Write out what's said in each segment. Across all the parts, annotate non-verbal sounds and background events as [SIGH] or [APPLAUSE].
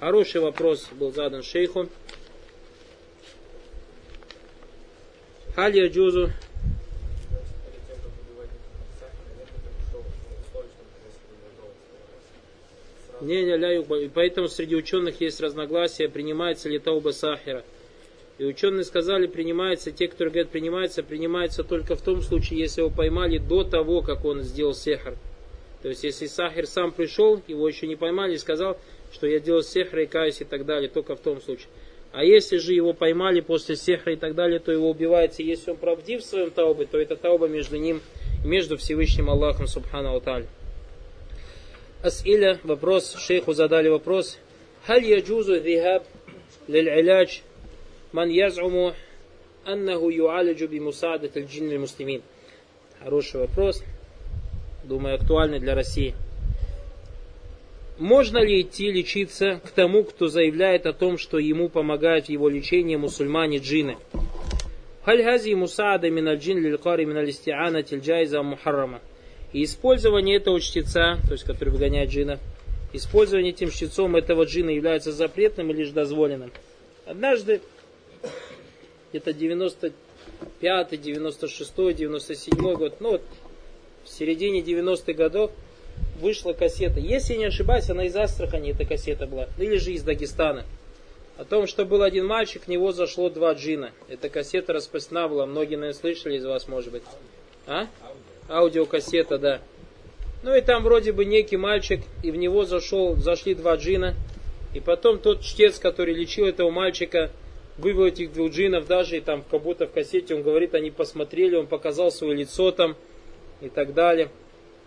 Хороший вопрос был задан шейху. Халь джузу Не, не, ля И поэтому среди ученых есть разногласия, принимается ли тауба сахира. И ученые сказали, принимается, те, которые говорят, принимается, принимается только в том случае, если его поймали до того, как он сделал сехар. То есть, если сахир сам пришел, его еще не поймали и сказал, что я делал сехра и каюсь и так далее, только в том случае. А если же его поймали после сехра и так далее, то его убивается. Если он правдив в своем таубе, то это тауба между ним и между Всевышним Аллахом Субхану Алталь. Асиля, вопрос, шейху задали вопрос. Халь яджузу вихаб лил'иляч ман яз'уму аннаху ю'алиджу би мусадат аль-джин муслимин. Хороший вопрос. Думаю, актуальный для России. Можно ли идти лечиться к тому, кто заявляет о том, что ему помогают в его лечении мусульмане джины? Халь хази мусаада мин аль-джин лилькари мин аль-истиана тильджайза мухаррама. И использование этого чтеца, то есть который выгоняет джина, использование этим чтецом этого джина является запретным или лишь дозволенным. Однажды, где-то 95 96 97 год, ну вот в середине 90-х годов вышла кассета. Если я не ошибаюсь, она из Астрахани эта кассета была, или же из Дагестана. О том, что был один мальчик, в него зашло два джина. Эта кассета распространена была, многие, наверное, слышали из вас, может быть. А? аудиокассета, да. Ну и там вроде бы некий мальчик, и в него зашел, зашли два джина. И потом тот чтец, который лечил этого мальчика, вывел этих двух джинов даже, и там как будто в кассете он говорит, они посмотрели, он показал свое лицо там и так далее.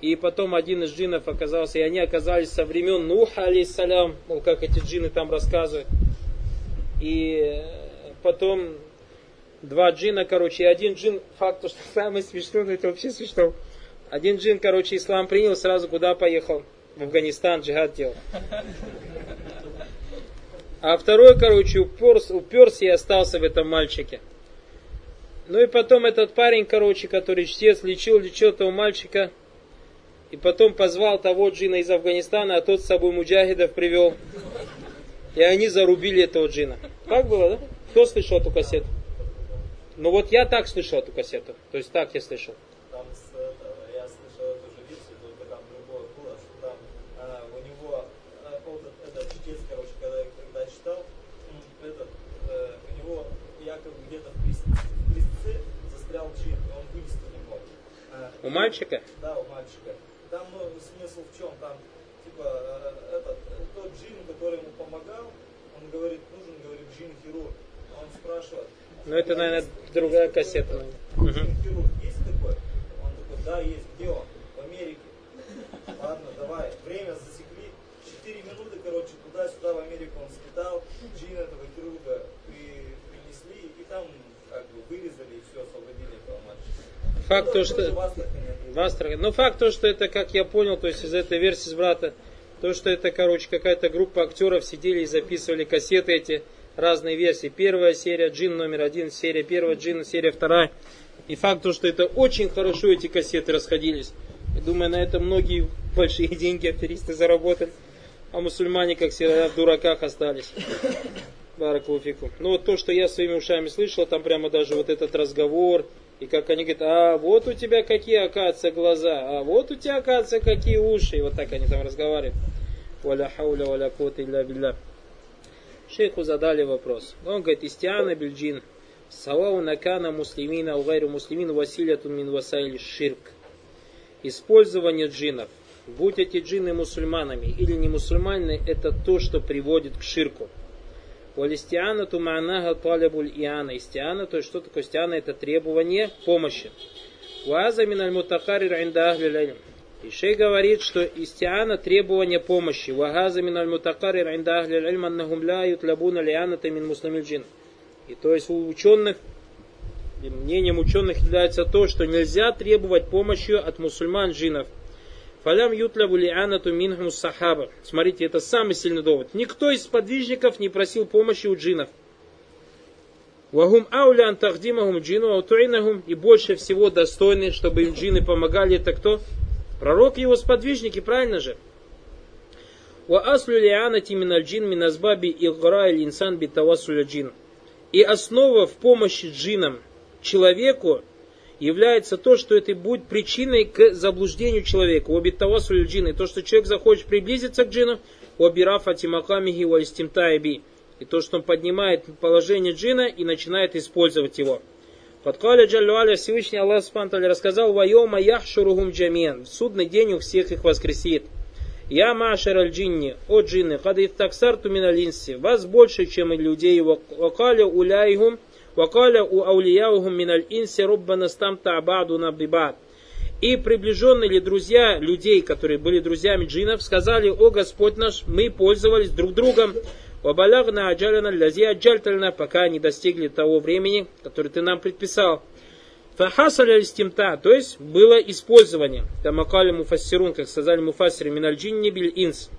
И потом один из джинов оказался, и они оказались со времен Нуха, алейсалям, ну как эти джины там рассказывают. И потом два джина, короче, и один джин, факт, что самое смешное, это вообще смешно. Один джин, короче, ислам принял, сразу куда поехал? В Афганистан джихад делал. А второй, короче, уперся, уперся и остался в этом мальчике. Ну и потом этот парень, короче, который чтец, лечил, лечил этого мальчика. И потом позвал того джина из Афганистана, а тот с собой муджахидов привел. И они зарубили этого джина. Так было, да? Кто слышал эту кассету? Ну вот я так слышал эту кассету. То есть так я слышал. Там с, это, я слышал эту же версию, только там другое было, что там а, у него а, вот этот чтец, короче, когда, когда читал, этот, а, у него якобы где-то в листце застрял джин, и он вылезти не мог. А, у мальчика? Да, у мальчика. Там ну, смысл в чем? Там типа этот, тот джин, который ему помогал, он говорит, нужен, говорит, джин-хирург. Он спрашивает, ну это, наверное, другая кассета. Угу. Есть такой? Он такой, да, есть. Где он? В Америке. Ладно, давай. Время засекли. Четыре минуты, короче, туда-сюда в Америку он слетал. Джин этого хирурга при, принесли. И там как бы вырезали и все, освободили этого мальчика. Факт ну, то, что... В Астрахани. Но факт то, что это, как я понял, то есть из этой версии с брата, то, что это, короче, какая-то группа актеров сидели и записывали кассеты эти, разные версии. Первая серия джин номер один, серия первая джин, серия вторая. И факт то, что это очень хорошо эти кассеты расходились. Я думаю, на это многие [LAUGHS] большие деньги аферисты заработали. А мусульмане, как всегда, в дураках остались. Баракулуфику. Ну вот то, что я своими ушами слышал, там прямо даже вот этот разговор, и как они говорят, а вот у тебя какие, оказывается, глаза, а вот у тебя, оказывается, какие уши. И вот так они там разговаривают. Валя хауля, валя кота илля билля. Шейху задали вопрос. Он говорит, истиана бильджин, савау накана муслимина, угайру муслимин, василятун мин васайли ширк. Использование джинов, будь эти джины мусульманами или не мусульманами, это то, что приводит к ширку. Валистиана туманага талябуль иана. Истиана, то есть что такое истиана? Это требование помощи. Ваза миналь мутакарир ахлиль и шей говорит, что истиана требование помощи. Вагаза мин аль-мутакарир инда ахли аль-илм аннахум ла ютлабуна лианата мин. И то есть у ученых, мнением ученых является то, что нельзя требовать помощи от мусульман джинов. Фалям ютлабу лианату минхум сахаба. Смотрите, это самый сильный довод. Никто из подвижников не просил помощи у джинов. Вагум аулян тахдимахум джину аутуинахум. И больше всего достойны, чтобы им джины помогали, это кто? Пророк и его сподвижники, правильно же? Ва аслю лианати миналь джин миназбаби игра инсан битавасуля джин. И основа в помощи джинам человеку является то, что это будет причиной к заблуждению человека. Обид тавасуль джин. И то, что человек захочет приблизиться к джину, обирафа тимакамихи ва. И то, что он поднимает положение джина и начинает использовать его. Подкаля Джаллуаля Всевышний Аллах Субтитры рассказал «Вайома яхшуругум джамиан» В судный день у всех их воскресит. «Я машар аль джинни, о джинны, кады таксарту миналинси, вас больше, чем и людей, вакаля уляйгум, вакаля у аулияухум миналь инси руббана стамта абадуна бибад». И приближенные или друзья людей, которые были друзьями джинов, сказали, «О Господь наш, мы пользовались друг другом, Вабалягна аджалина лязи аджальтальна, пока не достигли того времени, которое ты нам предписал. Фахасаля стимта, то есть было использование. Тамакали муфассирун, как сказали муфассиры, миналь джинни биль инс.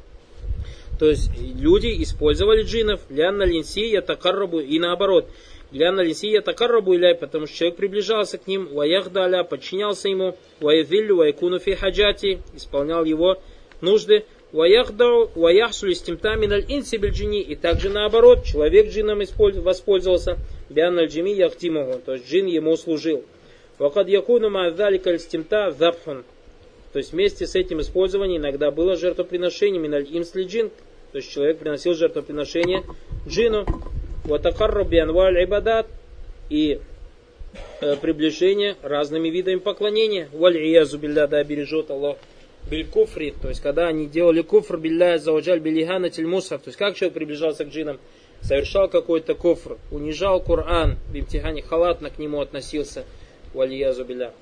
То есть люди использовали джинов, лянна линси такаррабу и наоборот. Лянна линси такаррабу иляй, потому что человек приближался к ним, ваяхдаля, подчинялся ему, ваявиллю, вайкуну фи хаджати, исполнял его нужды, Ваяхсуль стимтаминаль инсибельджини. И также наоборот, человек джином воспользовался. Бианаль джими яхтимаху. То есть джин ему служил. Вакад якуну ма'адалика стимта запхан. То есть вместе с этим использованием иногда было жертвоприношение миналь имсли джин. То есть человек приносил жертвоприношение джину. Ватакарру бианваль ибадат. И э, приближение разными видами поклонения. Валь билля да бережет Аллах биль куфри, то есть когда они делали куфр билля заваджаль билихана тельмусов, то есть как человек приближался к джинам, совершал какой-то куфр, унижал Коран, бимтихани халатно к нему относился, валиязу билля.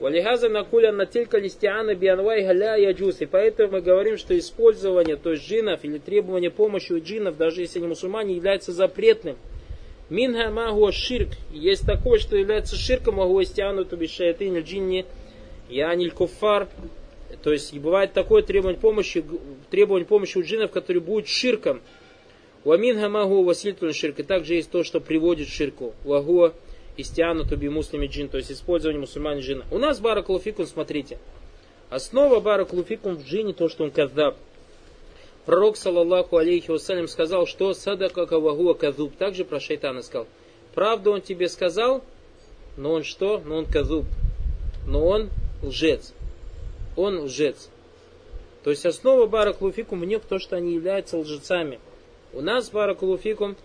Валихаза накуля на телька листиана бианвай галя яджус. И поэтому мы говорим, что использование, то есть джинов или требование помощи у джинов, даже если они мусульмане, является запретным. Минга магуа ширк. Есть такое, что является ширком магуа стиану туби шаятин джинни яниль куфар то есть бывает такое требование помощи, требование помощи у джинов, который будет ширком. Уамин хамагу васильтун ширк. И также есть то, что приводит ширку. Вагуа истиану туби муслими джин. То есть использование мусульман джина. У нас баракулуфикум, смотрите. Основа баракулуфикум в джине то, что он каздаб. Пророк, саллаллаху алейхи вассалям, сказал, что садака кавагуа казуб. Также про шайтана сказал. Правду он тебе сказал, но он что? Но он казуб. Но он лжец он лжец. То есть основа баракулуфикум в них то, что они являются лжецами. У нас баракулуфикум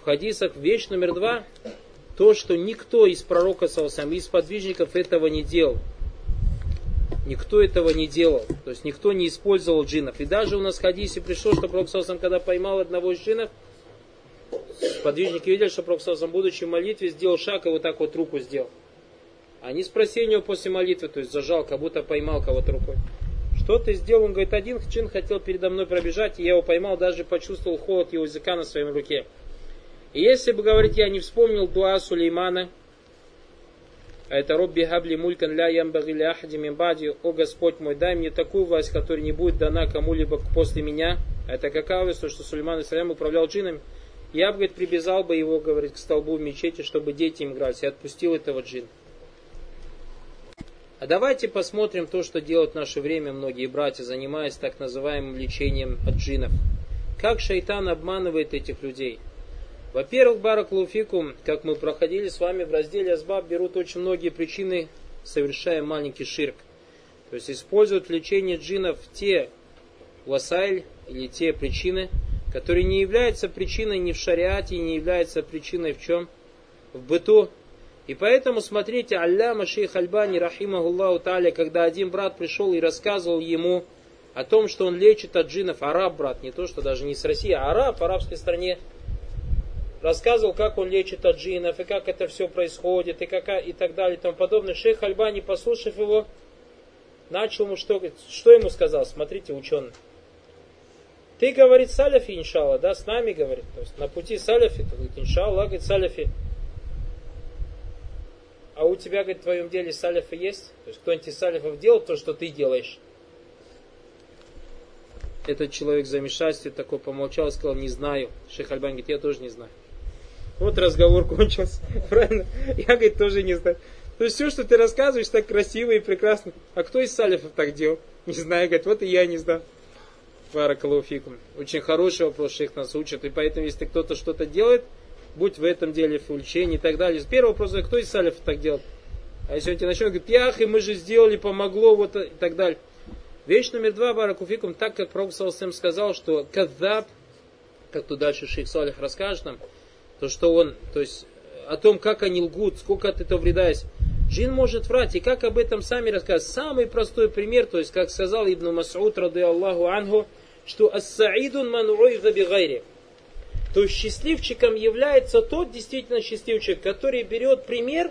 в хадисах вещь номер два, то, что никто из пророка Саусам, из подвижников этого не делал. Никто этого не делал. То есть никто не использовал джинов. И даже у нас хадисе пришло, что пророк Саусам, когда поймал одного из джинов, подвижники видели, что пророк Саусам, будучи в молитве, сделал шаг и вот так вот руку сделал. Они спросили у него после молитвы, то есть зажал, как будто поймал кого-то рукой. Что ты сделал? Он говорит, один чин хотел передо мной пробежать, и я его поймал, даже почувствовал холод его языка на своем руке. И если бы, говорить, я не вспомнил дуа Сулеймана, это Робби Хабли Мулькан Ля Ямбаги Ля Ахади Мимбади, о Господь мой, дай мне такую власть, которая не будет дана кому-либо после меня. Это какая власть, то, что Сулейман Исалям управлял джинами. Я говорит, прибежал бы его, говорит, к столбу в мечети, чтобы дети им игрались, и отпустил этого джина. А давайте посмотрим то, что делают в наше время многие братья, занимаясь так называемым лечением от джинов. Как шайтан обманывает этих людей? Во-первых, Бараклуфикум, как мы проходили с вами в разделе Азбаб, берут очень многие причины, совершая маленький ширк. То есть используют лечение джинов те васайль или те причины, которые не являются причиной ни в шариате, не являются причиной в чем? В быту, и поэтому, смотрите, Алляма Шейх Альбани, рахимахуллаху таля, когда один брат пришел и рассказывал ему о том, что он лечит от джинов, араб брат, не то, что даже не с России, а араб в арабской стране, рассказывал, как он лечит от джинов, и как это все происходит, и, как, и так далее, и тому подобное. Шейх Альбани, послушав его, начал ему что, что ему сказал, смотрите, ученый. Ты, говорит, саляфи, иншалла, да, с нами, говорит, то есть на пути саляфи, то, говорит, иншалла, говорит, саляфи, а у тебя, говорит, в твоем деле салифы есть? То есть кто-нибудь из салифов делал то, что ты делаешь? Этот человек в замешательстве такой помолчал и сказал, не знаю. Шейх Альбан говорит, я тоже не знаю. Вот разговор кончился. [LAUGHS] Правильно? Я, говорит, тоже не знаю. То есть все, что ты рассказываешь, так красиво и прекрасно. А кто из салифов так делал? Не знаю, говорит, вот и я не знаю. Баракалуфикум. Очень хороший вопрос шейх нас учит. И поэтому, если кто-то что-то делает, будь в этом деле в увлечении и так далее. Первый вопрос, а кто из салифов так делает? А если он тебе начнет говорить, ях, и мы же сделали, помогло, вот и так далее. Вещь номер два, Баракуфикум, так как Пророк сказал, что кадаб, как тут дальше шейх Салих расскажет нам, то что он, то есть о том, как они лгут, сколько от этого вреда есть. Джин может врать, и как об этом сами рассказывают. Самый простой пример, то есть, как сказал Ибн Мас'уд, рады Аллаху Ангу, что «Ас-саидун ман бигайри». То есть счастливчиком является тот действительно счастливчик, который берет пример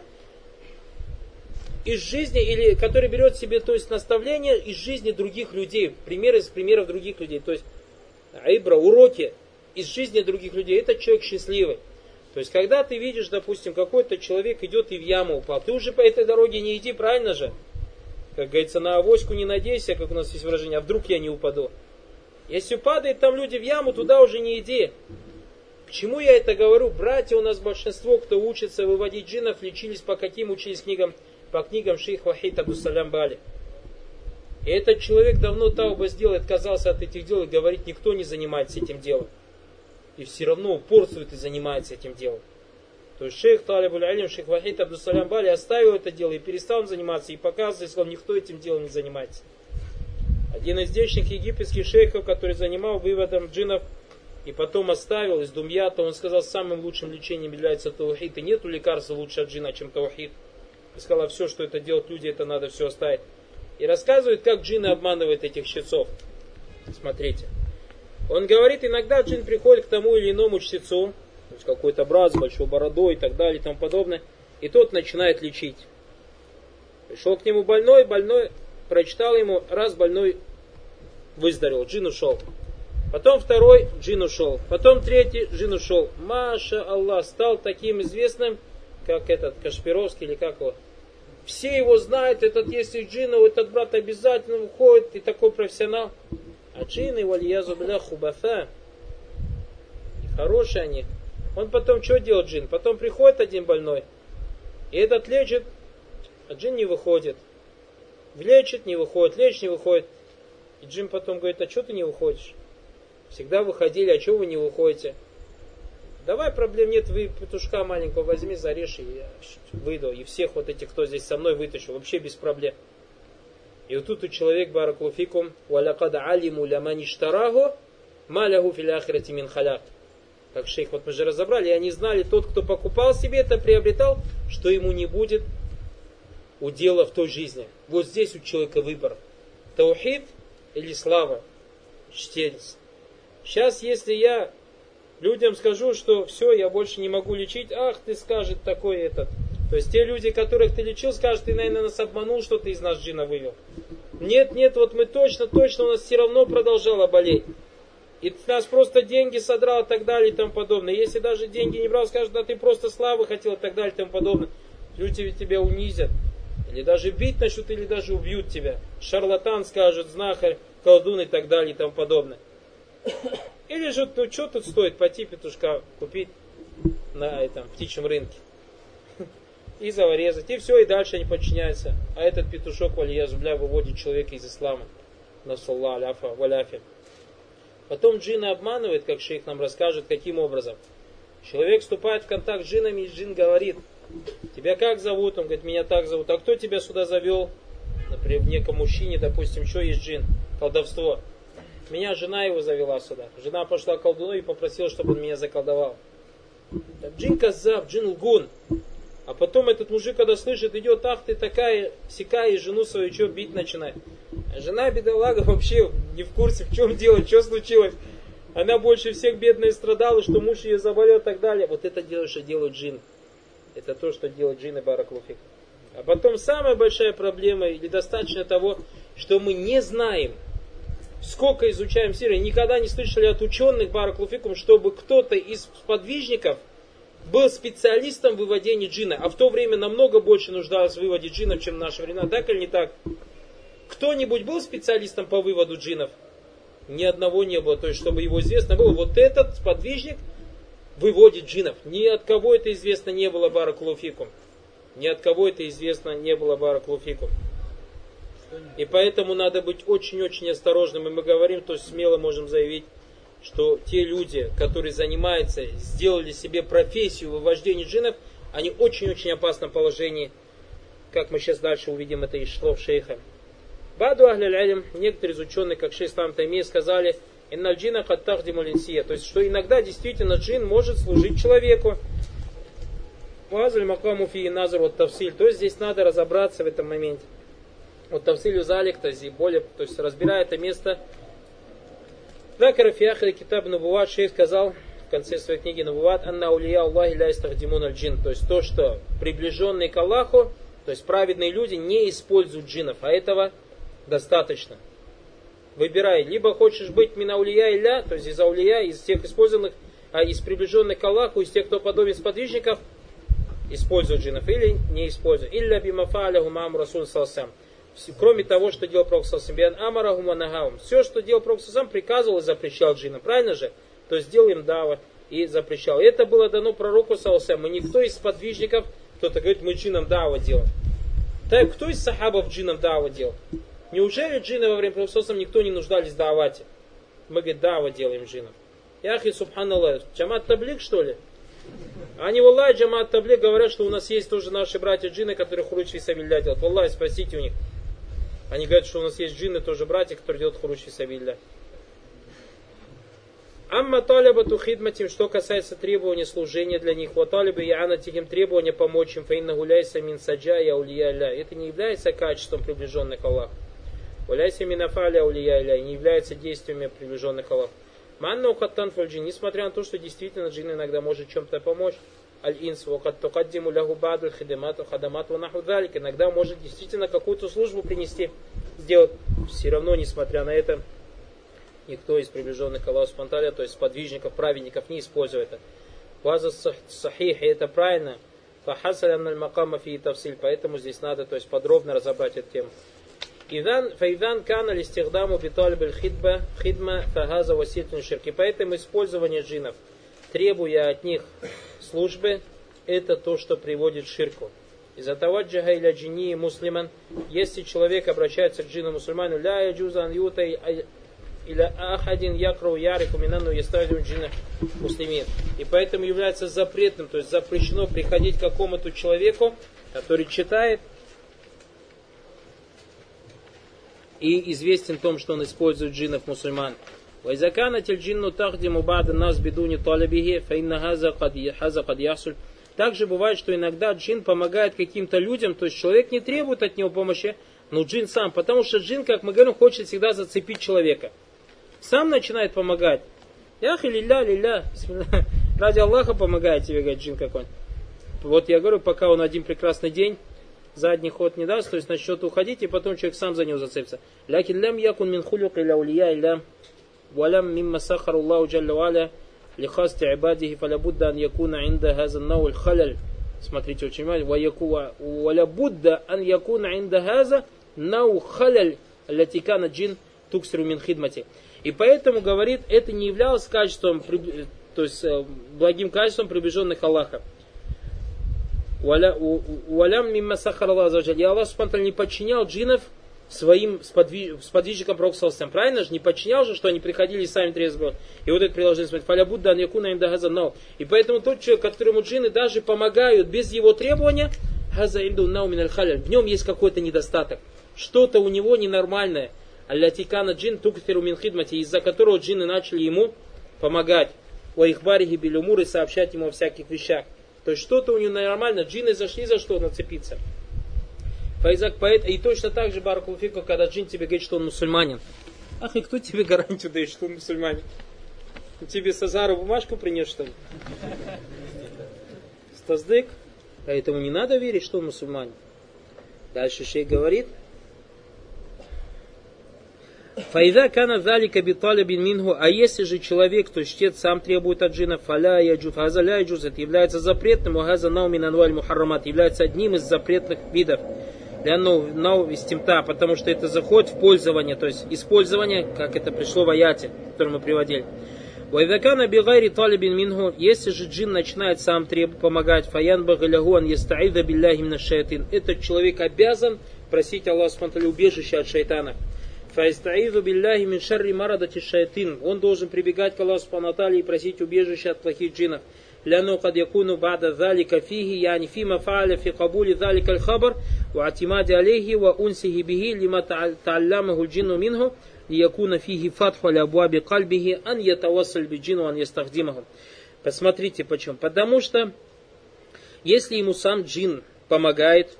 из жизни, или который берет себе, то есть наставление из жизни других людей, пример из примеров других людей. То есть айбра, уроки из жизни других людей. Это человек счастливый. То есть, когда ты видишь, допустим, какой-то человек идет и в яму упал, ты уже по этой дороге не иди, правильно же? Как говорится, на авоську не надейся, как у нас есть выражение, а вдруг я не упаду. Если падает там люди в яму, туда уже не иди. К чему я это говорю? Братья у нас большинство, кто учится выводить джинов, лечились по каким учились книгам? По книгам шейх Вахид Абдусалям Бали. И этот человек давно тауба сделал, отказался от этих дел и говорит, никто не занимается этим делом и все равно упорствует и занимается этим делом. То есть шейх Талибуль Алим, шейх Вахид Абдусалям Бали оставил это дело и перестал заниматься, и показывает, что никто этим делом не занимается. Один из здешних египетских шейхов, который занимал выводом джинов, и потом оставил из Думьята, он сказал, самым лучшим лечением является таухид, и нету лекарства лучше от джина, чем таухид. И сказал, все, что это делают люди, это надо все оставить. И рассказывает, как джины обманывают этих щитцов. Смотрите. Он говорит, иногда джин приходит к тому или иному чтецу, то есть какой-то брат с большой бородой и так далее и тому подобное, и тот начинает лечить. Пришел к нему больной, больной прочитал ему, раз больной выздоровел, джин ушел. Потом второй, джин ушел. Потом третий, джин ушел. Маша Аллах стал таким известным, как этот Кашпировский или как его. Все его знают, этот если джин, этот брат обязательно уходит, и такой профессионал. А джинны, вальязу бля, хубафа, хорошие они. Он потом что делает джин? Потом приходит один больной, и этот лечит, а джин не выходит. Лечит, не выходит, лечит, не выходит. И джин потом говорит, а что ты не выходишь? Всегда выходили, а что вы не выходите? Давай, проблем нет, вы петушка маленького возьми, зарежь, и я выйду. И всех вот этих, кто здесь со мной вытащу, вообще без проблем. И вот тут у человек, баракулуфикум, валякад алиму ляман иштараху, малягу филяхирати мин халяк. Как шейх, вот мы же разобрали, и они знали, тот, кто покупал себе это, приобретал, что ему не будет удела в той жизни. Вот здесь у человека выбор. Таухид или слава, чтец. Сейчас, если я людям скажу, что все, я больше не могу лечить, ах, ты скажет такой этот, то есть те люди, которых ты лечил, скажут, ты, наверное, нас обманул, что ты из нас джина вывел. Нет, нет, вот мы точно, точно, у нас все равно продолжало болеть. И нас просто деньги содрал и так далее и тому подобное. Если даже деньги не брал, скажут, да ты просто славы хотел и так далее и тому подобное. Люди тебя унизят. Или даже бить начнут, или даже убьют тебя. Шарлатан скажет, знахарь, колдун и так далее и тому подобное. Или же, ну что тут стоит пойти петушка купить на этом птичьем рынке и заворезать, и все, и дальше они подчиняются. А этот петушок, валиязубля, выводит человека из ислама. Насалла аляфа валяфи. Потом джина обманывает, как шейх нам расскажет, каким образом. Человек вступает в контакт с джинами, и джин говорит, тебя как зовут? Он говорит, меня так зовут. А кто тебя сюда завел? Например, в неком мужчине, допустим, что есть джин? Колдовство. Меня жена его завела сюда. Жена пошла к колдуну и попросила, чтобы он меня заколдовал. Джин казаб, джин лгун. А потом этот мужик, когда слышит, идет, ах ты такая, сякая, и жену свою что бить начинает. Жена бедолага [LAUGHS] вообще не в курсе, в чем дело, что случилось. Она больше всех бедная страдала, что муж ее заболел и так далее. Вот это дело, что делают джин. Это то, что делают джин и бараклуфик. А потом самая большая проблема, или достаточно того, что мы не знаем, сколько изучаем Сирию, никогда не слышали от ученых бараклуфикум, чтобы кто-то из подвижников – был специалистом в выводении джина, а в то время намного больше нуждалось в выводе джинов, чем в наше время. Так или не так? Кто-нибудь был специалистом по выводу джинов? Ни одного не было. То есть, чтобы его известно было, вот этот подвижник выводит джинов. Ни от кого это известно не было баракулуфикум. Ни от кого это известно не было баракулуфикум. И поэтому надо быть очень-очень осторожным. И мы говорим, то смело можем заявить, что те люди, которые занимаются, сделали себе профессию вывождения джинов, они очень-очень опасном положении, как мы сейчас дальше увидим это из слов шейха. Баду ахляль некоторые из ученых, как шейх Ислам Таймия, сказали, иннальджина хаттахдиму то есть, что иногда действительно джин может служить человеку. Муазаль макаму фи назар вот тавсиль, то есть здесь надо разобраться в этом моменте. Вот тавсилю залик, то есть более, то есть разбирая это место, Закара фиахли китаб Набуват, шейх сказал в конце своей книги Набуват, анна улия Аллахи ля истахдимун аль-джин. То есть то, что приближенные к Аллаху, то есть праведные люди не используют джинов, а этого достаточно. Выбирай, либо хочешь быть минаулия или то есть из аулия, из тех использованных, а из приближенных к Аллаху, из тех, кто подобен сподвижников, используют джинов или не используют. Илля бимафаляху маму расул салсам кроме того, что делал Пророк Сасамбиан Амара Гуманагаум. Все, что делал Пророк Сасам, приказывал и запрещал джинам. Правильно же? То есть делал им дава и запрещал. Это было дано пророку Саусам. И никто из подвижников, кто-то говорит, мы джинам дава делаем. Так, кто из сахабов джинам дава делал? Неужели джины во время Пророка никто не нуждались в? Мы, говорит, дава делаем джинам. Яхи, субханаллах, джамат таблик, что ли? Они, Аллах, джамат таблик говорят, что у нас есть тоже наши братья джины, которые хуруч фисабилля делают. Аллах, спросите у них. Они говорят, что у нас есть джинны, тоже братья, которые делают хуруч фисабилля. Амма талибату хидматим, что касается требования служения для них, вот талиба и анатихим требования помочь им, фаинна гуляйся мин саджа я улия Это не является качеством приближенных к Аллаху. Гуляйся мин афаля улия не является действиями приближенных к Аллаху. Манна ухаттан фальджин, несмотря на то, что действительно джин иногда может чем-то помочь, аль-инс, вакат тукаддиму лягу баду хидамат, хадамат ванаху далик. Иногда может действительно какую-то службу принести, сделать. Все равно, несмотря на это, никто из приближенных к Аллаху Спанталя, то есть подвижников, праведников, не использует это. Ваза сахих, и это правильно. Фахасаля макама фи тавсиль, поэтому здесь надо то есть, подробно разобрать эту тему. Идан, файдан кана листихдаму биталибель хидба, хидма фагаза васитун ширки. Поэтому использование джинов, требуя от них службы, это то, что приводит к ширку. Из-за того джага или джини муслиман, если человек обращается к джину мусульману, ля яджузан ютай или ахадин якру ярику минану ястадиум джина муслимин. И поэтому является запретным, то есть запрещено приходить к какому-то человеку, который читает, и известен в том, что он использует джинов мусульман. وإذا كانت الجن تخدم بعض الناس بدون طلبه فإن هذا قد هذا قد يحصل также бывает, что иногда джин помогает каким-то людям, то есть человек не требует от него помощи, но джин сам, потому что джин, как мы говорим, хочет всегда зацепить человека. Сам начинает помогать. Ях и лилля, лилля, [LAUGHS] ради Аллаха помогает тебе, говорит джин какой-нибудь. Вот я говорю, пока он один прекрасный день задний ход не даст, то есть начнет уходить, и потом человек сам за него зацепится. Лякин лям якун мин хулюк иля улия иля валям мимма сахар Аллаху джалля валя лихасти ибадихи фалябудда ан якуна инда хаза науль халяль. Смотрите очень внимательно. Валя будда ан якуна инда хаза нау халяль латикана джин туксиру мин хидмати. И поэтому, говорит, это не являлось качеством, то есть э, благим качеством приближенных Аллаха. Валям мимма сахар Аллах И Аллах Субтитры не подчинял джинов своим сподвижникам Пророка Правильно же? Не подчинял же, что они приходили сами требовали. И вот это приложение смотрит. Фаля Будда якуна им дагаза И поэтому тот человек, которому джины даже помогают без его требования, газа инду нау миналь В нем есть какой-то недостаток. Что-то у него ненормальное. Аллатикана джин тукфиру мин хидмати, из-за которого джины начали ему помогать. Ва ихбарихи билюмур и сообщать ему о всяких вещах. То есть что-то у него нормально, джины зашли за что нацепиться. Файзак поэт, и точно так же Баракулфику, когда джин тебе говорит, что он мусульманин. Ах, и кто тебе гарантию дает, что он мусульманин? Тебе Сазару бумажку принес, что ли? Стаздык. Поэтому не надо верить, что он мусульманин. Дальше шейх говорит, Файда кана залика биталибин минху, а если же человек, то чтец сам требует от джина, фаля яджуз, газа ля яджуз, это является запретным, газа наумин анваль мухаррамат, является одним из запретных видов. Для нау вестимта, потому что это заходит в пользование, то есть использование, как это пришло в аяте, который мы приводили. Вайдакана бигайри талибин минху, если же джин начинает сам требовать помогать, фаян багалягуан ястаида билляхи шайтин, этот человек обязан просить Аллаха Субтитры убежище от шайтана. Фаистаизу билляхи мин шарри марадати шайтин. Он должен прибегать к Аллаху Субтитры и просить убежище от плохих джинов. لأنه قد يكون بعد ذلك فيه يعني فيما فعل في قبول ذلك الخبر واعتماد عليه وأنسه به لما تعلمه الجن منه ليكون فيه فتح لأبواب قلبه أن يتوصل بالجن وأن يستخدمهم. Посмотрите почему. Потому что если ему сам джин помогает,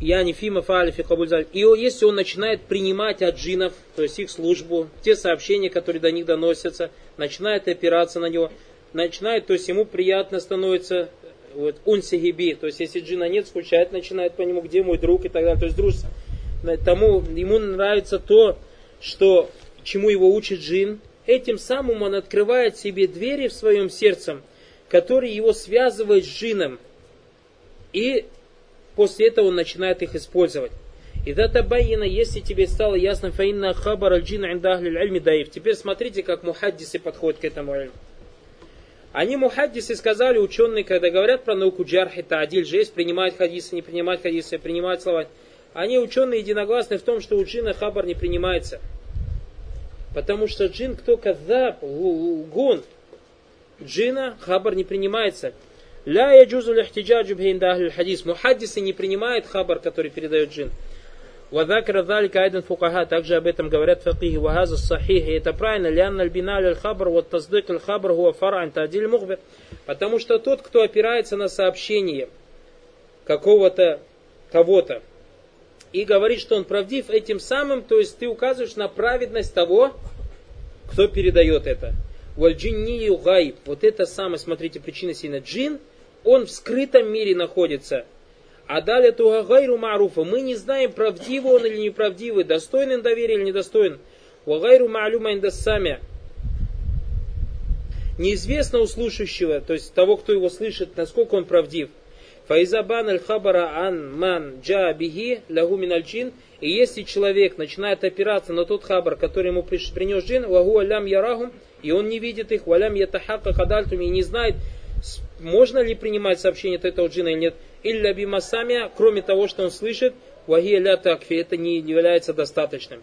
я не фима фаали фи И если он начинает принимать от джинов, то есть их службу, те сообщения, которые до них доносятся, начинает опираться на него, начинает, то есть ему приятно становится, вот, унсигиби, то есть если джина нет, скучает, начинает по нему, где мой друг и так далее, то есть дружится. Тому ему нравится то, что, чему его учит джин, этим самым он открывает себе двери в своем сердце, которые его связывают с джином. И после этого он начинает их использовать. И дата байина, если тебе стало ясно, фаинна хабар аль-джин инда даиф. Теперь смотрите, как мухаддисы подходят к этому ильму. Они мухаддисы сказали, ученые, когда говорят про науку джархи, таадиль, жесть, принимают хадисы, не принимают хадисы, принимают слова. Они, ученые, единогласны в том, что у джина хабар не принимается. Потому что джин, кто казаб, гун, джина хабар не принимается. Ля яджузу лихтиджаджу бхинда хадис. Мухаддисы не принимают хабар, который передает джин. Вадакра далика айдан фукаха. Также об этом говорят факихи. Вагаза сахихи. Это правильно. Лянна альбина аль хабар, вот таздык хабар, гуа фаран тадиль мухбир. Потому что тот, кто опирается на сообщение какого-то кого-то и говорит, что он правдив, этим самым, то есть ты указываешь на праведность того, кто передает это. Вальджинни гайб. Вот это самое, смотрите, причина сильно джин – он в скрытом мире находится – а далее тугагайру маруфа. Мы не знаем, правдивый он или неправдивый, достойный доверия или недостоин. Вагайру маалюма индасамя. Неизвестно у слушающего, то есть того, кто его слышит, насколько он правдив. Фаизабан аль хабара ан ман джа бихи лягу минальчин. И если человек начинает опираться на тот хабар, который ему принес джин, вагу алям ярахум, и он не видит их, валям ятахака кадальтум, и не знает, можно ли принимать сообщение от этого джина или нет, илля бимасамия, кроме того, что он слышит, вахия ля это не является достаточным.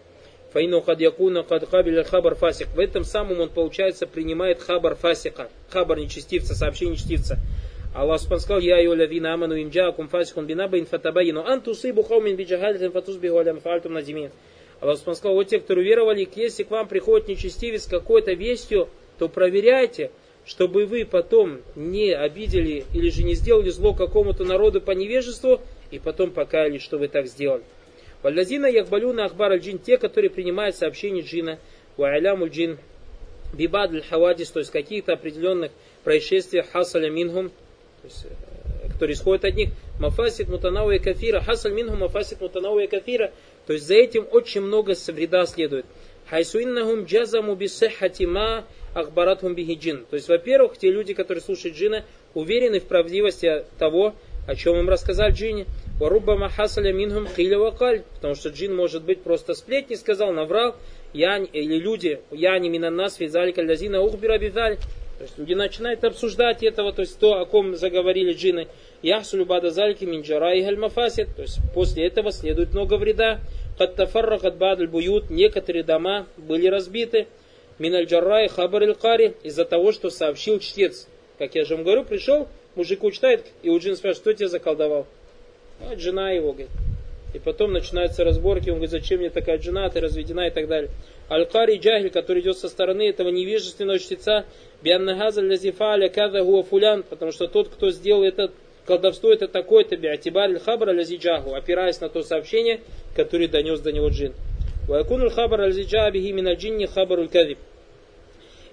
Фаину хад якуна хад хабиля хабар фасик. В этом самом он, получается, принимает хабар фасика. Хабар нечестивца, сообщение нечестивца. Аллах Субхану сказал, Я и лавина аману имджакум фасикун бинабаин фатабайину антусыбу хаумин биджахалитин фатузбиху алям фальтум надимин. Аллах Субхану сказал, вот те, кто уверовали, если к вам приходит нечестивец какой-то вестью, то проверяйте, чтобы вы потом не обидели или же не сделали зло какому-то народу по невежеству, и потом покаялись, что вы так сделали. Валлазина яхбалюна ахбар аль-джин, те, которые принимают сообщение джина, ва'аляму джин, бибад хавадис, то есть каких-то определенных происшествий, хасаля минхум, то есть, э, которые исходят от них, мафасит мутанауя кафира, хасаль минхум мафасит мутанауя кафира, то есть за этим очень много вреда следует. Хайсуиннахум джазаму бисехати ма ахбаратхум бихи джин. То есть, во-первых, те люди, которые слушают джина, уверены в правдивости того, о чем им рассказал джинни. Варуба махасаля минхум хиля вакаль. Потому что джин может быть просто сплетни сказал, наврал. Я, или люди, я не минаннас визали кальдазина ухбира бизаль. То есть люди начинают обсуждать этого, то есть то, о ком заговорили джины. Яхсулю бада зальки минджара и мафасит. То есть после этого следует много вреда. Каттафаррахат бадль буют. Некоторые дома были разбиты. Миналь джаррай хабар кари из-за того, что сообщил чтец. Как я же вам говорю, пришел, мужику читает, и у джин спрашивает, что тебя заколдовал? А, жена его, говорит. И потом начинаются разборки, он говорит, зачем мне такая жена, ты разведена и так далее. Аль-Кари Джахиль, который идет со стороны этого невежественного чтеца, Бианнахаза лязифаля када гуа фулян, потому что тот, кто сделал это колдовство, это такой-то биатибар хабра лязиджаху, опираясь на то сообщение, которое донес до него джин. Вайкун хабар аль-зиджа бихи мин джинни хабар кадиб.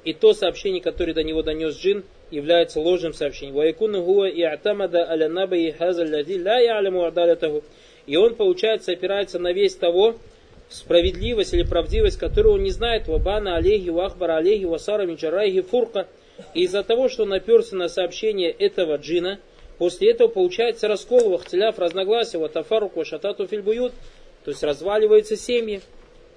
И то сообщение, которое до него донес джин, является ложным сообщением. Вайкун хуа и атамада аля набаи хаза лади ла я'ляму адалятаху. И он, получается, опирается на весь того, справедливость или правдивость, которую он не знает, вабана алейхи, вахбара алейхи, васара минчарайхи, фурка. И из-за того, что он оперся на сообщение этого джина, после этого получается раскол, вахтиляв, разногласия, ватафаруку, шатату фильбуют, то есть разваливаются семьи.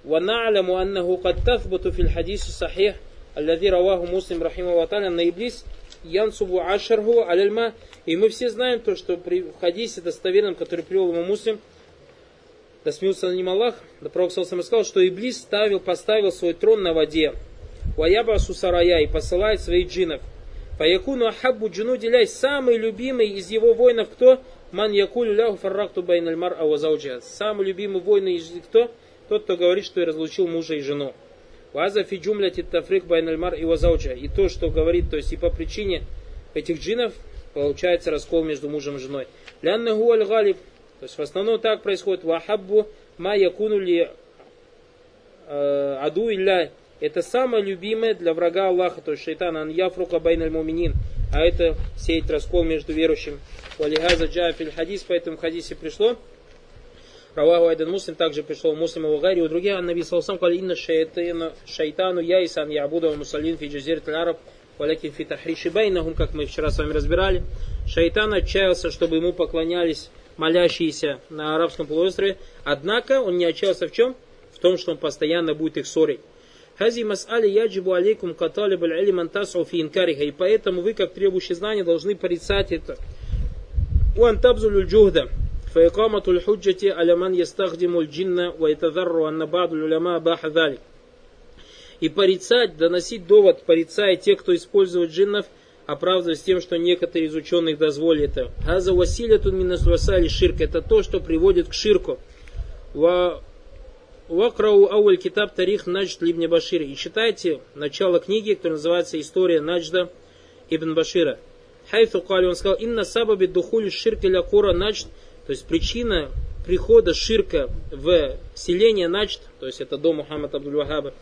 ونعلم أنه قد تثبت في الحديث الصحيح الذي رواه مسلم رحمه الله تعالى أن إبليس янсубу ашарху аляльма. И мы все знаем то, что при в хадисе достоверном, который привел ему муслим, да смеется на ним Аллах, да Пророк сам сказал, что Иблис ставил, поставил свой трон на воде. Ваяба сусарая и посылает своих джинов. Фаякуну ахаббу джунудиляй, самый любимый из его воинов кто? Ман якулю ляху фарракту байналь мар ауазауджа. Самый любимый воин из кто? Тот, кто говорит, что я разлучил мужа и жену. Ваза фи джумляти тафрик байналь мар. И то, что говорит, то есть и по причине этих джинов получается раскол между мужем и женой. Лянна гуаль галиб, то есть в основном так происходит. Вахаббу ма якуну ли э, аду илля. Это самое любимое для врага Аллаха, то есть шайтана, ан яфрука байналь муминин. А это сеять раскол между верующим. Валихаза джафиль хадис, поэтому в хадисе пришло. Раваху Айдан Муслим также пришло у Муслима в Агари, у других Аннаби Салсам сказал, инна шайтану яйсан ябуда мусалин фи джазират араб валякин фи тахриши байнахум, как мы вчера с вами разбирали. Шайтан отчаялся, чтобы ему поклонялись молящиеся на арабском полуострове. Однако он не отчаялся в чем? В том, что он постоянно будет их ссорить. Хази мас'али яджибу алейкум каталиб аль антасу фи инкариха. И поэтому вы, как требующие знания, должны порицать это. Уан табзулю джухда. فإقامة الحجة على من يستخدم الجن ويتذر أن بعض العلماء باح ذلك. И порицать, доносить довод, порицая тех, кто использует джиннов, оправдываясь тем, что некоторые из ученых дозволили это. Аза Василия тут минасвасали ширк. Это то, что приводит к ширку. Вакрау ауль китаб тарих наджд либн Башир. И читайте начало книги, которая называется История Наджда ибн Башира. Хайфу Кали, он сказал, инна сабаби духули ширк ля кура наджд. То есть причина прихода ширка в селение Наджд, то есть это дом Мухаммада Абдул Вахаба,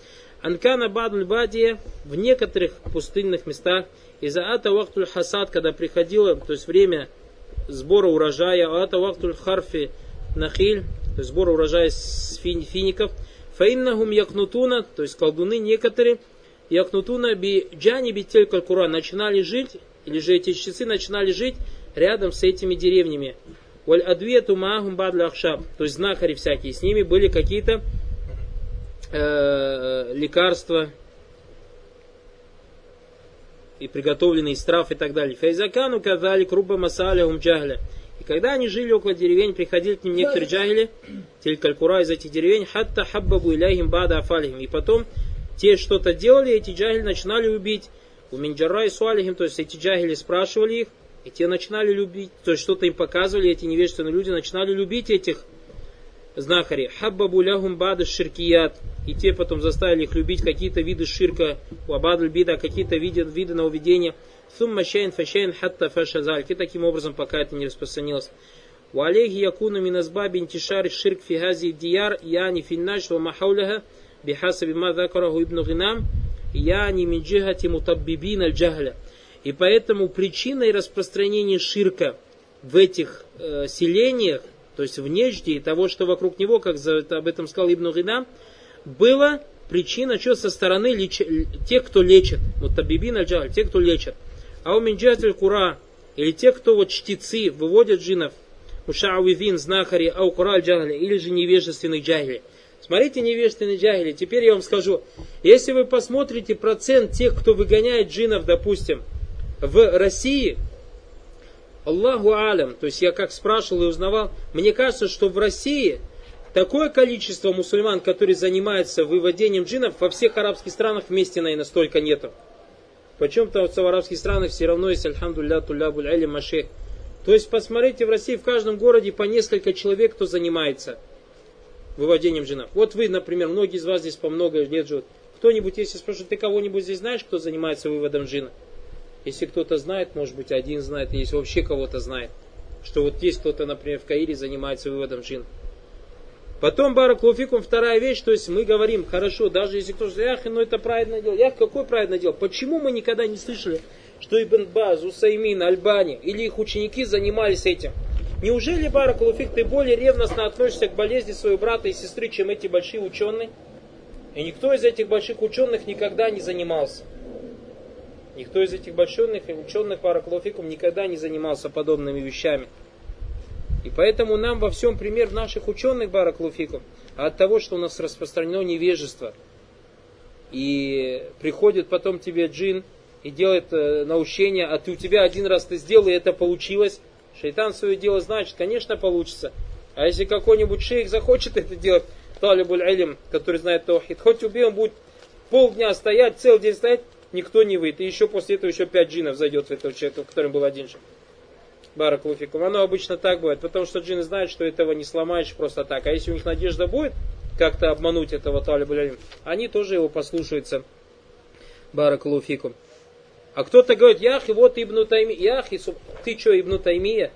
Анкана Бадуль Бадия в некоторых пустынных местах из-за ата вахтуль хасад, когда приходило, то есть время сбора урожая, ата вахтуль харфи нахиль, то есть сбора урожая с фиников, фаиннахум якнутуна, то есть колдуны некоторые, якнутуна би джани битель калькура, начинали жить, или же эти часы начинали жить рядом с этими деревнями. Валь адвиету маахум бадля ахшаб, то есть знахари всякие, с ними были какие-то э, лекарства, и приготовленный из трав и так далее. Фейзакану казали круба масаля умджахля. И когда они жили около деревень, приходили к ним некоторые джахили, телькалькура из этих деревень, хатта хаббабу иляхим бада афалихим. И потом те что-то делали, эти джахили начинали убить. У минджара и суалихим, то есть эти джахили спрашивали их, и те начинали любить, то есть что-то им показывали, эти невежественные люди начинали любить этих знахари. Хаббабу лягум бада ширкият. И те потом заставили их любить какие-то виды ширка, вабадль бида, какие-то виды, виды нововведения. Сумма шейн фашейн хатта фашазальки. Таким образом, пока это не распространилось. У Валейхи якуну миназбаби интишар ширк фигази дияр яни финнаш ва махауляха бихасаби ма закараху ибн гинам яни минджихати мутаббибин аль джахля. И поэтому причиной распространения ширка в этих э, селениях, то есть в Нежде и того, что вокруг него, как за, это, об этом сказал ибну Гинам, была причина, что со стороны леч... тех, кто лечит, мутаббибин аль джахля, тех, кто лечит. А у минджатель кура, или те, кто вот чтецы, выводят джинов, мушауивин, знахари, ау кура аль или же невежественный джахили. Смотрите, невежественный джахили. Теперь я вам скажу, если вы посмотрите процент тех, кто выгоняет джинов, допустим, в России, Аллаху алям, то есть я как спрашивал и узнавал, мне кажется, что в России такое количество мусульман, которые занимаются выводением джинов, во всех арабских странах вместе, наверное, столько нету. Причем-то в арабских странах все равно есть, альхамдулля, тулябуль, али, машех. То есть, посмотрите, в России в каждом городе по несколько человек, кто занимается выводением джинов. Вот вы, например, многие из вас здесь по много лет живут. Кто-нибудь, если спрашивают, ты кого-нибудь здесь знаешь, кто занимается выводом джина? Если кто-то знает, может быть, один знает, если вообще кого-то знает, что вот есть кто-то, например, в Каире занимается выводом джин. Потом, Баракулуфикум, вторая вещь, то есть мы говорим, хорошо, даже если кто-то говорит, ях, ну это праведное дело. Ях, какое праведное дело? Почему мы никогда не слышали, что Ибн Баз, Усаймин, Альбани или их ученики занимались этим? Неужели, Баракулуфик, ты более ревностно относишься к болезни своего брата и сестры, чем эти большие ученые? И никто из этих больших ученых никогда не занимался. Никто из этих больших ученых параклофикум никогда не занимался подобными вещами. И поэтому нам во всем пример наших ученых бараклуфикум, а от того, что у нас распространено невежество. И приходит потом тебе джин, и делает э, наущение, а ты у тебя один раз ты сделал, и это получилось. Шайтан свое дело значит, конечно, получится. А если какой-нибудь шейх захочет это делать, талибуль алим, который знает таухид, хоть убей, он будет полдня стоять, целый день стоять, никто не выйдет. И еще после этого еще пять джинов зайдет в этого человека, в котором был один же. Баракулуфикум. Оно обычно так бывает, потому что джины знают, что этого не сломаешь просто так. А если у них надежда будет как-то обмануть этого талибулялим, они тоже его послушаются. Баракулуфикум. А кто-то говорит, яхи, вот Ибн Тайми, яхи, ты что, Ибн Таймия?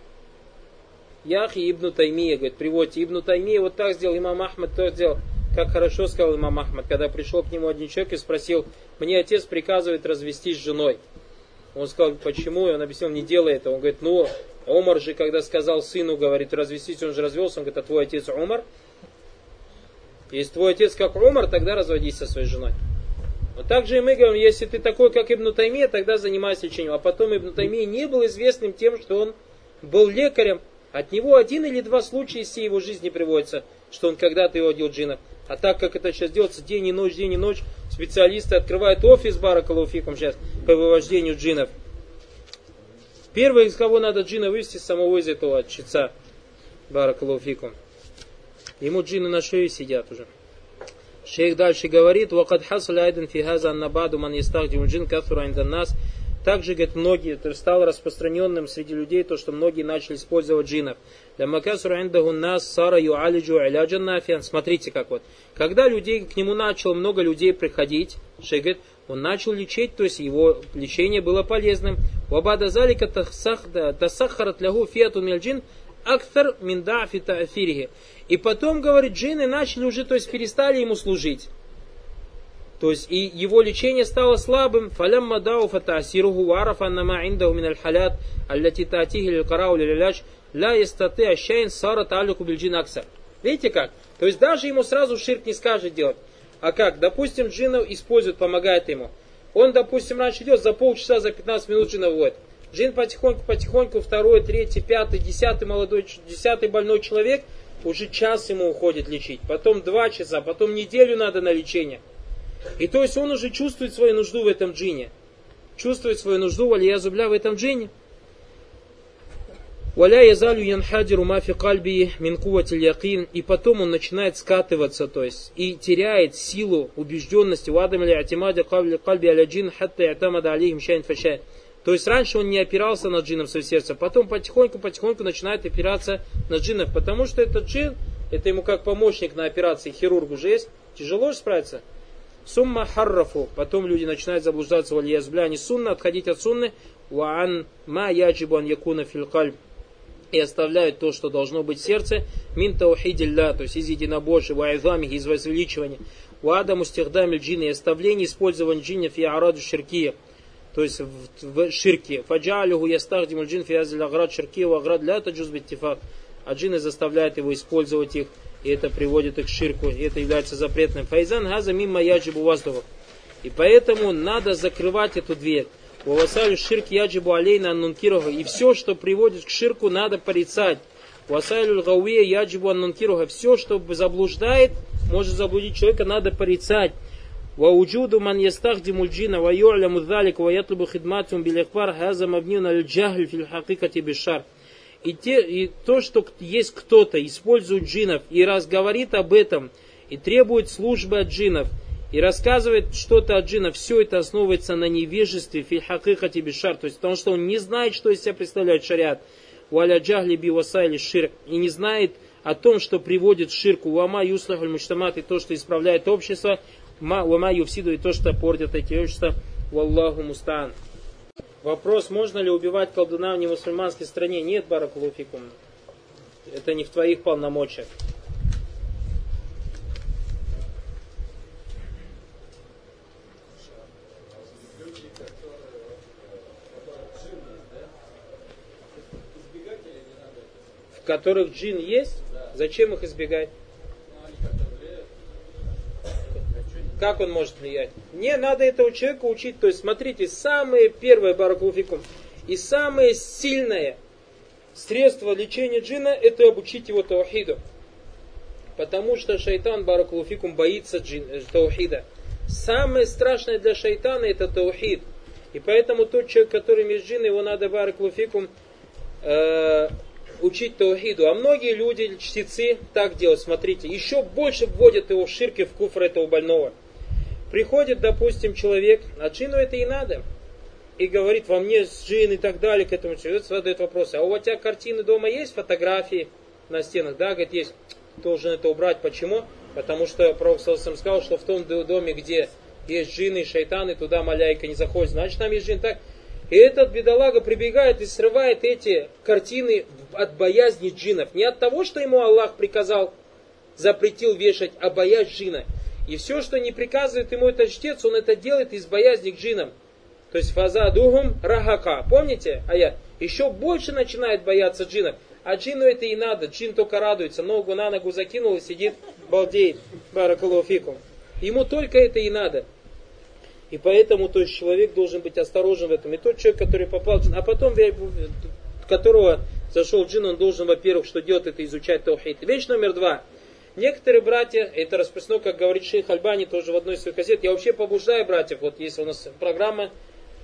Яхи Ибн Таймия, говорит, приводите. Ибн Таймия вот так сделал, имам Ахмад то сделал. Как хорошо сказал имам Ахмад, когда пришел к нему один человек и спросил, мне отец приказывает развестись с женой. Он сказал, почему? И он объяснил, не делай это. Он говорит, ну, Омар же, когда сказал сыну, говорит, развестись, он же развелся. Он говорит, а твой отец Омар? Если твой отец как Омар, тогда разводись со своей женой. Вот так же и мы говорим, если ты такой, как Ибн Таймия, тогда занимайся лечением. А потом Ибн Таймия не был известным тем, что он был лекарем. От него один или два случая из всей его жизни приводятся, что он когда-то его одел джинов. А так как это сейчас делается день и ночь, день и ночь, специалисты открывают офис Баракалуфиком сейчас по вывождению джинов. Первый, из кого надо джина вывести, самого из этого чица Баракалуфиком. Ему джины на шее сидят уже. Шейх дальше говорит, «Вакад хасал айден фигаза аннабаду ман ястахдим джин кафура нас». Также, говорит, многие, стало распространенным среди людей, то, что многие начали использовать джинов. Нас сара юалиджу Смотрите, как вот. Когда людей, к нему начало много людей приходить, шейх говорит, он начал лечить, то есть его лечение было полезным. Вабада залика тасахарат лягу фиату мельджин актар минда фитафириги. И потом, говорит, джинны начали уже, то есть перестали ему служить. То есть и его лечение стало слабым. Фалям мадау фатасируху вараф аннама инда мин аль-халят аллати татихи лил-карау лил-ляч ла ястаты ащайн сара талику бильджин акса. Видите как? То есть даже ему сразу ширк не скажет делать. А как? Допустим, джина использует, помогает ему. Он, допустим, раньше идет, за полчаса, за 15 минут джина вводит. Джин потихоньку, потихоньку, второй, третий, пятый, десятый молодой, десятый больной человек, уже час ему уходит лечить. Потом два часа, потом неделю надо на лечение. И то есть он уже чувствует свою нужду в этом джине. Чувствует свою нужду, валия зубля в этом джине. Валя язалю янхадиру мафи кальби мин якин. И потом он начинает скатываться, то есть, и теряет силу убежденности. Вадам ли атимади кальби аля джин хатта ятамада алихим шайн фашай. То есть раньше он не опирался на джинов свое сердце, потом потихоньку-потихоньку начинает опираться на джинов, потому что этот джин, это ему как помощник на операции, хирург уже есть, тяжело же справиться. Сумма харрафу. Потом люди начинают заблуждаться в альязбля. Не сунна, отходить от сунны. Ваан ма яджибу ан якуна фил И оставляют то, что должно быть в сердце. Мин таухидилля, то есть из единобожия, ваайзами, из возвеличивания. Ваадаму стихдамиль джина и оставление использования джинов и араду ширкия. То есть в, в ширке. Фаджалюху ястахдиму джин фиазиль аград ширкия, аград ля таджуз биттифак. А джины заставляют его использовать их и это приводит их к ширку, и это является запретным. Файзан газа мимо яджибу воздуха. И поэтому надо закрывать эту дверь. Уасалю ширк яджибу алейна аннункируха. И все, что приводит к ширку, надо порицать. Уасалю гауия яджибу аннункируха. Все, что заблуждает, может заблудить человека, надо порицать. ووجود من يستخدم الجن ويعلم ذلك ويطلب خدماتهم بالإخبار هذا مبني على الجهل في الحقيقة بالشر и, те, и то, что есть кто-то, использует джинов и раз говорит об этом, и требует службы от джинов, и рассказывает что-то от джинов, все это основывается на невежестве, фильхакыхати бишар, то есть потому что он не знает, что из себя представляет шариат, валя джахли бивасайли ширк, и не знает о том, что приводит ширку, вама юслахаль муштамат, и то, что исправляет общество, вама юфсиду, и то, что портит эти общества, валлаху мустан. Вопрос, можно ли убивать колдуна в немусульманской стране? Нет, Баракулуфикум. Это не в твоих полномочиях. В которых джин есть? Зачем их избегать? Как он может влиять? Не надо этого человека учить. То есть, смотрите, самое первое баракулуфикум и самое сильное средство лечения джина это обучить его таухиду. Потому что шайтан баракулуфикум боится джин, э, таухида. Самое страшное для шайтана это таухид. И поэтому тот человек, который имеет джинны, его надо бараклуфикум э, учить таухиду. А многие люди, чтецы, так делают, смотрите, еще больше вводят его в ширки, в куфр этого больного. Приходит, допустим, человек, а джину это и надо, и говорит, во мне джин и так далее, к этому человеку задает вопросы. А у тебя картины дома есть, фотографии на стенах? Да, говорит, есть. Должен это убрать. Почему? Потому что Пророк сам сказал, что в том доме, где есть джины и шайтаны, туда маляйка не заходит. Значит, там есть джин. Так, и этот бедолага прибегает и срывает эти картины от боязни джинов. Не от того, что ему Аллах приказал, запретил вешать, а боязнь джина. И все, что не приказывает ему этот чтец, он это делает из боязни к джинам. То есть фаза духум рагака. Помните аят? Еще больше начинает бояться джинов. А джину это и надо. Джин только радуется. Ногу на ногу закинул и сидит, балдеет. Баракалуфикум. Ему только это и надо. И поэтому то есть, человек должен быть осторожен в этом. И тот человек, который попал в джин, а потом, которого зашел джин, он должен, во-первых, что делать, это изучать таухид. Вещь номер два. Некоторые братья, это распространено, как говорит шейх Альбани, тоже в одной из своих газет, я вообще побуждаю братьев, вот есть у нас программа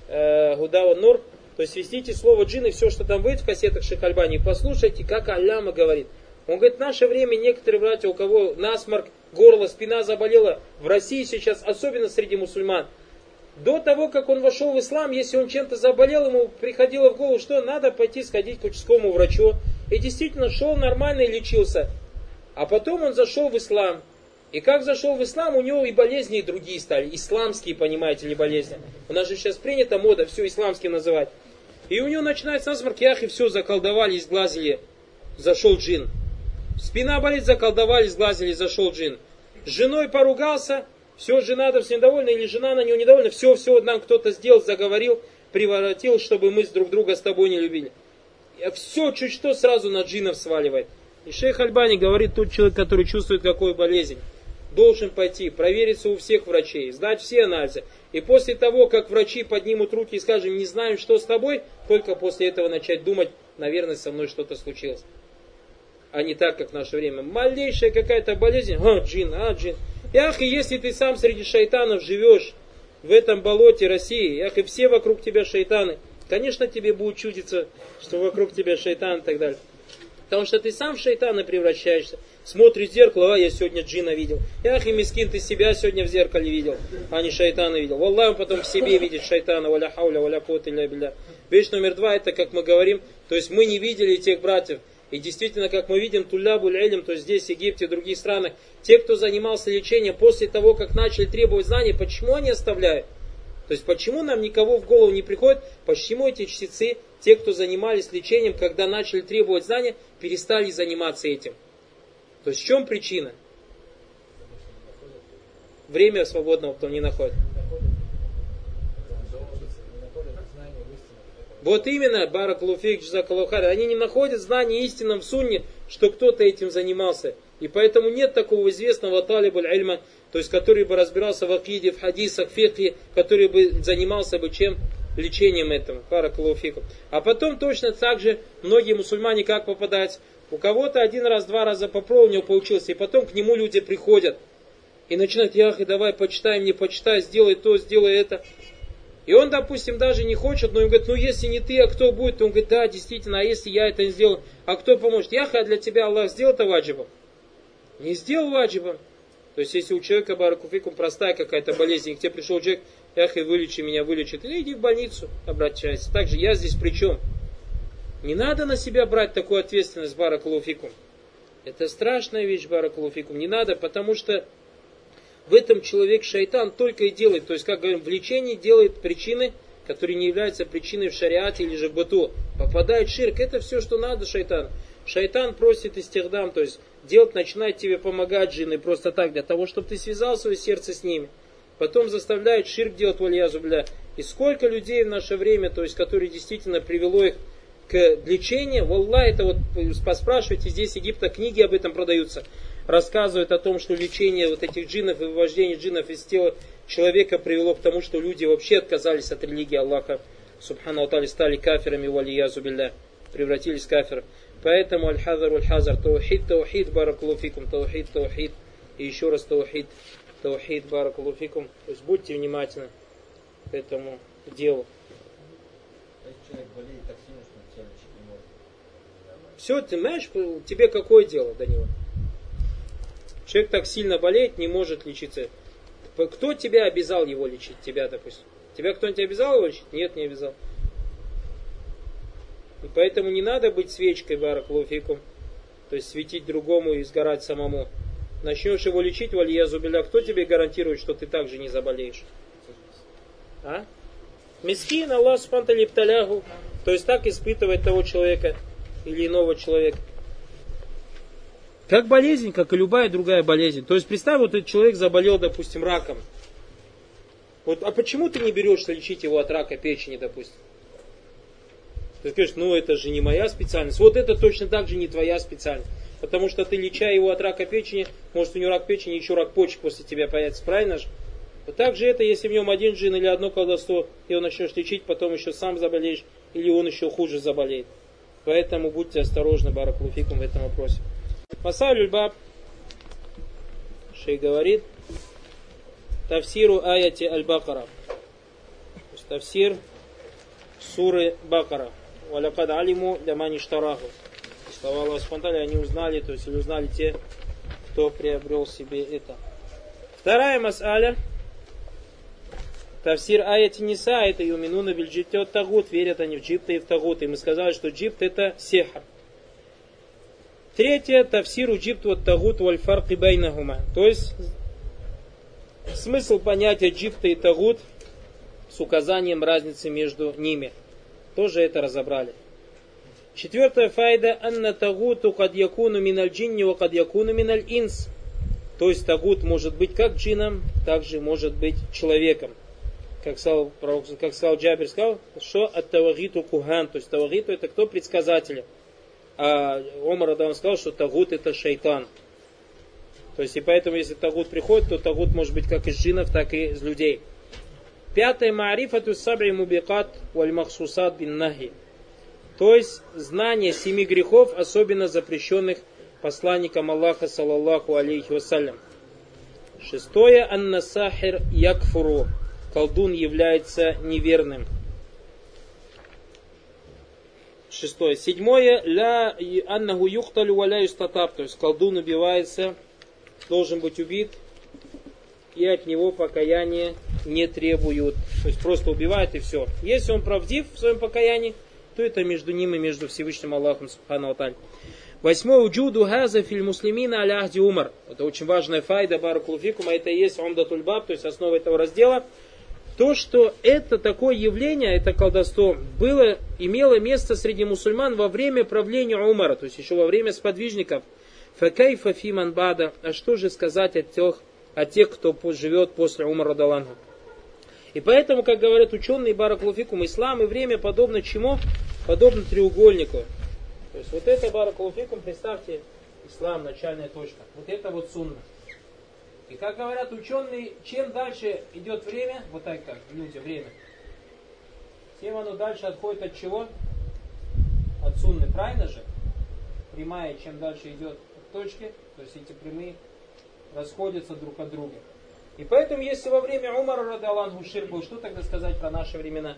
э, Нур, то есть вестите слово джин и все, что там выйдет в кассетах шейх Альбани, послушайте, как Алляма говорит. Он говорит, в наше время некоторые братья, у кого насморк, горло, спина заболела, в России сейчас, особенно среди мусульман, до того, как он вошел в ислам, если он чем-то заболел, ему приходило в голову, что надо пойти сходить к участковому врачу. И действительно шел нормально и лечился. А потом он зашел в ислам. И как зашел в ислам, у него и болезни и другие стали. Исламские, понимаете ли, болезни. У нас же сейчас принята мода все исламским называть. И у него начинается насморк, ях, и все, заколдовали, изглазили. Зашел джин. Спина болит, заколдовали, изглазили, зашел джин. С женой поругался, все, жена с недовольна, или жена на него недовольна, все, все, нам кто-то сделал, заговорил, приворотил, чтобы мы друг друга с тобой не любили. Все, чуть что, сразу на джинов сваливает. И шейх Альбани говорит, тот человек, который чувствует какую болезнь, должен пойти, провериться у всех врачей, сдать все анализы. И после того, как врачи поднимут руки и скажут, не знаем, что с тобой, только после этого начать думать, наверное, со мной что-то случилось. А не так, как в наше время. Малейшая какая-то болезнь, а, джин, а, джин. Ях, и если ты сам среди шайтанов живешь в этом болоте России, ях, и все вокруг тебя шайтаны, конечно, тебе будет чудиться, что вокруг тебя шайтан и так далее. Потому что ты сам в шайтана превращаешься. Смотришь в зеркало, а я сегодня джина видел. Ях, и мискин, ты себя сегодня в зеркале видел, а не шайтана видел. Валлах, он потом в себе видит шайтана, валя хауля, валя кот, иля биля. Вещь номер два, это как мы говорим, то есть мы не видели тех братьев, и действительно, как мы видим, тулябуль элем, то есть здесь, в Египте, в других странах, те, кто занимался лечением, после того, как начали требовать знаний, почему они оставляют? То есть почему нам никого в голову не приходит, почему эти чтецы, те, кто занимались лечением, когда начали требовать знания, перестали заниматься этим? То есть в чем причина? Время свободного потом не находят. Вот именно, Баракулуфик, Джзакалухар, они не находят знания истинном сунне, что кто-то этим занимался. И поэтому нет такого известного талибуль альма, то есть который бы разбирался в акиде, в хадисах, в фихе, который бы занимался бы чем? Лечением этого. Баракулуфику. А потом точно так же многие мусульмане как попадать? У кого-то один раз, два раза попробовал, у него получился, и потом к нему люди приходят и начинают, яхи, давай почитай мне, почитай, сделай то, сделай это. И он, допустим, даже не хочет, но он говорит, ну если не ты, а кто будет? Он говорит, да, действительно, а если я это не сделаю, а кто поможет? Яха, для тебя Аллах сделал это ваджибом? Не сделал ваджибом. То есть, если у человека, баракуфикум, простая какая-то болезнь, и к тебе пришел человек, яха, вылечи меня, вылечит, или иди в больницу, обращайся. Также я здесь при чем? Не надо на себя брать такую ответственность, баракулуфикум. Это страшная вещь, баракулуфикум. Не надо, потому что в этом человек шайтан только и делает, то есть, как говорим, влечение делает причины, которые не являются причиной в шариате или же в быту. Попадает ширк, это все, что надо шайтан. Шайтан просит истихдам, то есть делать, начинает тебе помогать джинны просто так, для того, чтобы ты связал свое сердце с ними. Потом заставляет ширк делать вальязу бля. И сколько людей в наше время, то есть, которые действительно привело их к лечению, валла, это вот поспрашивайте, здесь Египта книги об этом продаются рассказывает о том, что лечение вот этих джинов и вывождение джинов из тела человека привело к тому, что люди вообще отказались от религии Аллаха, субхану атали, стали кафирами, валиязу билля, превратились в кафиров. Поэтому аль-хазар, аль-хазар, таухид, таухид, баракулуфикум, таухид, таухид, и еще раз таухид, таухид, баракулуфикум. То есть будьте внимательны к этому. делу. Все, ты знаешь, тебе какое дело до него? Человек так сильно болеет, не может лечиться. Кто тебя обязал его лечить? Тебя, допустим. Тебя кто-нибудь обязал его лечить? Нет, не обязал. И поэтому не надо быть свечкой, бараклуфикум. То есть светить другому и сгорать самому. Начнешь его лечить, валья зубиля, кто тебе гарантирует, что ты также не заболеешь? А? Мискин, Аллах спанталипталягу. То есть так испытывает того человека или иного человека. Как болезнь, как и любая другая болезнь. То есть представь, вот этот человек заболел, допустим, раком. Вот, а почему ты не берешься лечить его от рака печени, допустим? Ты скажешь, ну это же не моя специальность. Вот это точно так же не твоя специальность. Потому что ты, леча его от рака печени, может у него рак печени, еще рак почек после тебя появится, правильно же? Вот так же это, если в нем один джин или одно колдовство, и его начнешь лечить, потом еще сам заболеешь, или он еще хуже заболеет. Поэтому будьте осторожны, Баракулуфикум, в этом вопросе. Масалюль Баб, Шей говорит, Тавсиру аяти Аль-Бакара. Тавсир суры Бакара. Валякад алиму лямани штараху. Слова Аллаха Субтитры они узнали, то есть или узнали те, кто приобрел себе это. Вторая масаля. Тавсир аяти Ниса, это юминуна бильджипте от тагут, верят они в джипта и в тагут. И мы сказали, что джипт это сехар. Третье, тавсиру джипт от тагут вальфар байнахума. То есть, смысл понятия джипта и тагут с указанием разницы между ними – тоже это разобрали. Четвертая файда анна тагуту кад якуну миналь джинни ва кад миналь инс. То есть тагут может быть как джином, также может быть человеком. Как сказал, как сказал Джабир, сказал, что от тавагиту куган, то есть тавагиту это кто предсказатель. А Омар Адам сказал, что тагут это шайтан. То есть и поэтому, если тагут приходит, то тагут может быть как из джинов, так и из людей. Пятое, маарифату сабри мубикат валь махсусат бин нахи. То есть знание семи грехов, особенно запрещенных посланником Аллаха, саллаллаху алейхи вассалям. Шестое, анна сахир якфуру. Колдун является неверным. Шестое. Седьмое, ля аннаху юхталю валя юстатаб. То есть колдун убивается, должен быть убит, и от него покаяние не требуют. То есть просто убивают и все. Если он правдив в своем покаянии, то это между ним и между Всевышним Аллахом Субхану Аталь. Восьмой уджуду газа филь муслимина аля умар. Это очень важная файда баракулуфикум, а это и есть умдатуль баб, то есть основа этого раздела. То, что это такое явление, это колдовство, было, имело место среди мусульман во время правления Умара, то есть еще во время сподвижников. Факайфа фиман бада. А что же сказать о тех, о тех, кто живет после Умара Даланга? И поэтому, как говорят ученые Баракулуфикум, ислам и время подобно чему? Подобно треугольнику. То есть вот это Баракулуфикум, представьте, ислам, начальная точка. Вот это вот сунна. И как говорят ученые, чем дальше идет время, вот так как люди, время, тем оно дальше отходит от чего? От сунны, правильно же? Прямая, чем дальше идет от точки, то есть эти прямые расходятся друг от друга. И поэтому, если во время Умара Радалангу ширк был, что тогда сказать про наши времена?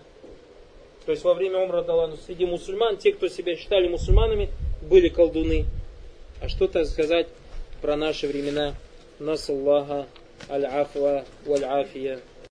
То есть во время Умара Радалангу среди мусульман, те, кто себя считали мусульманами, были колдуны. А что так сказать про наши времена? Насаллаха аль-афва валь-афия.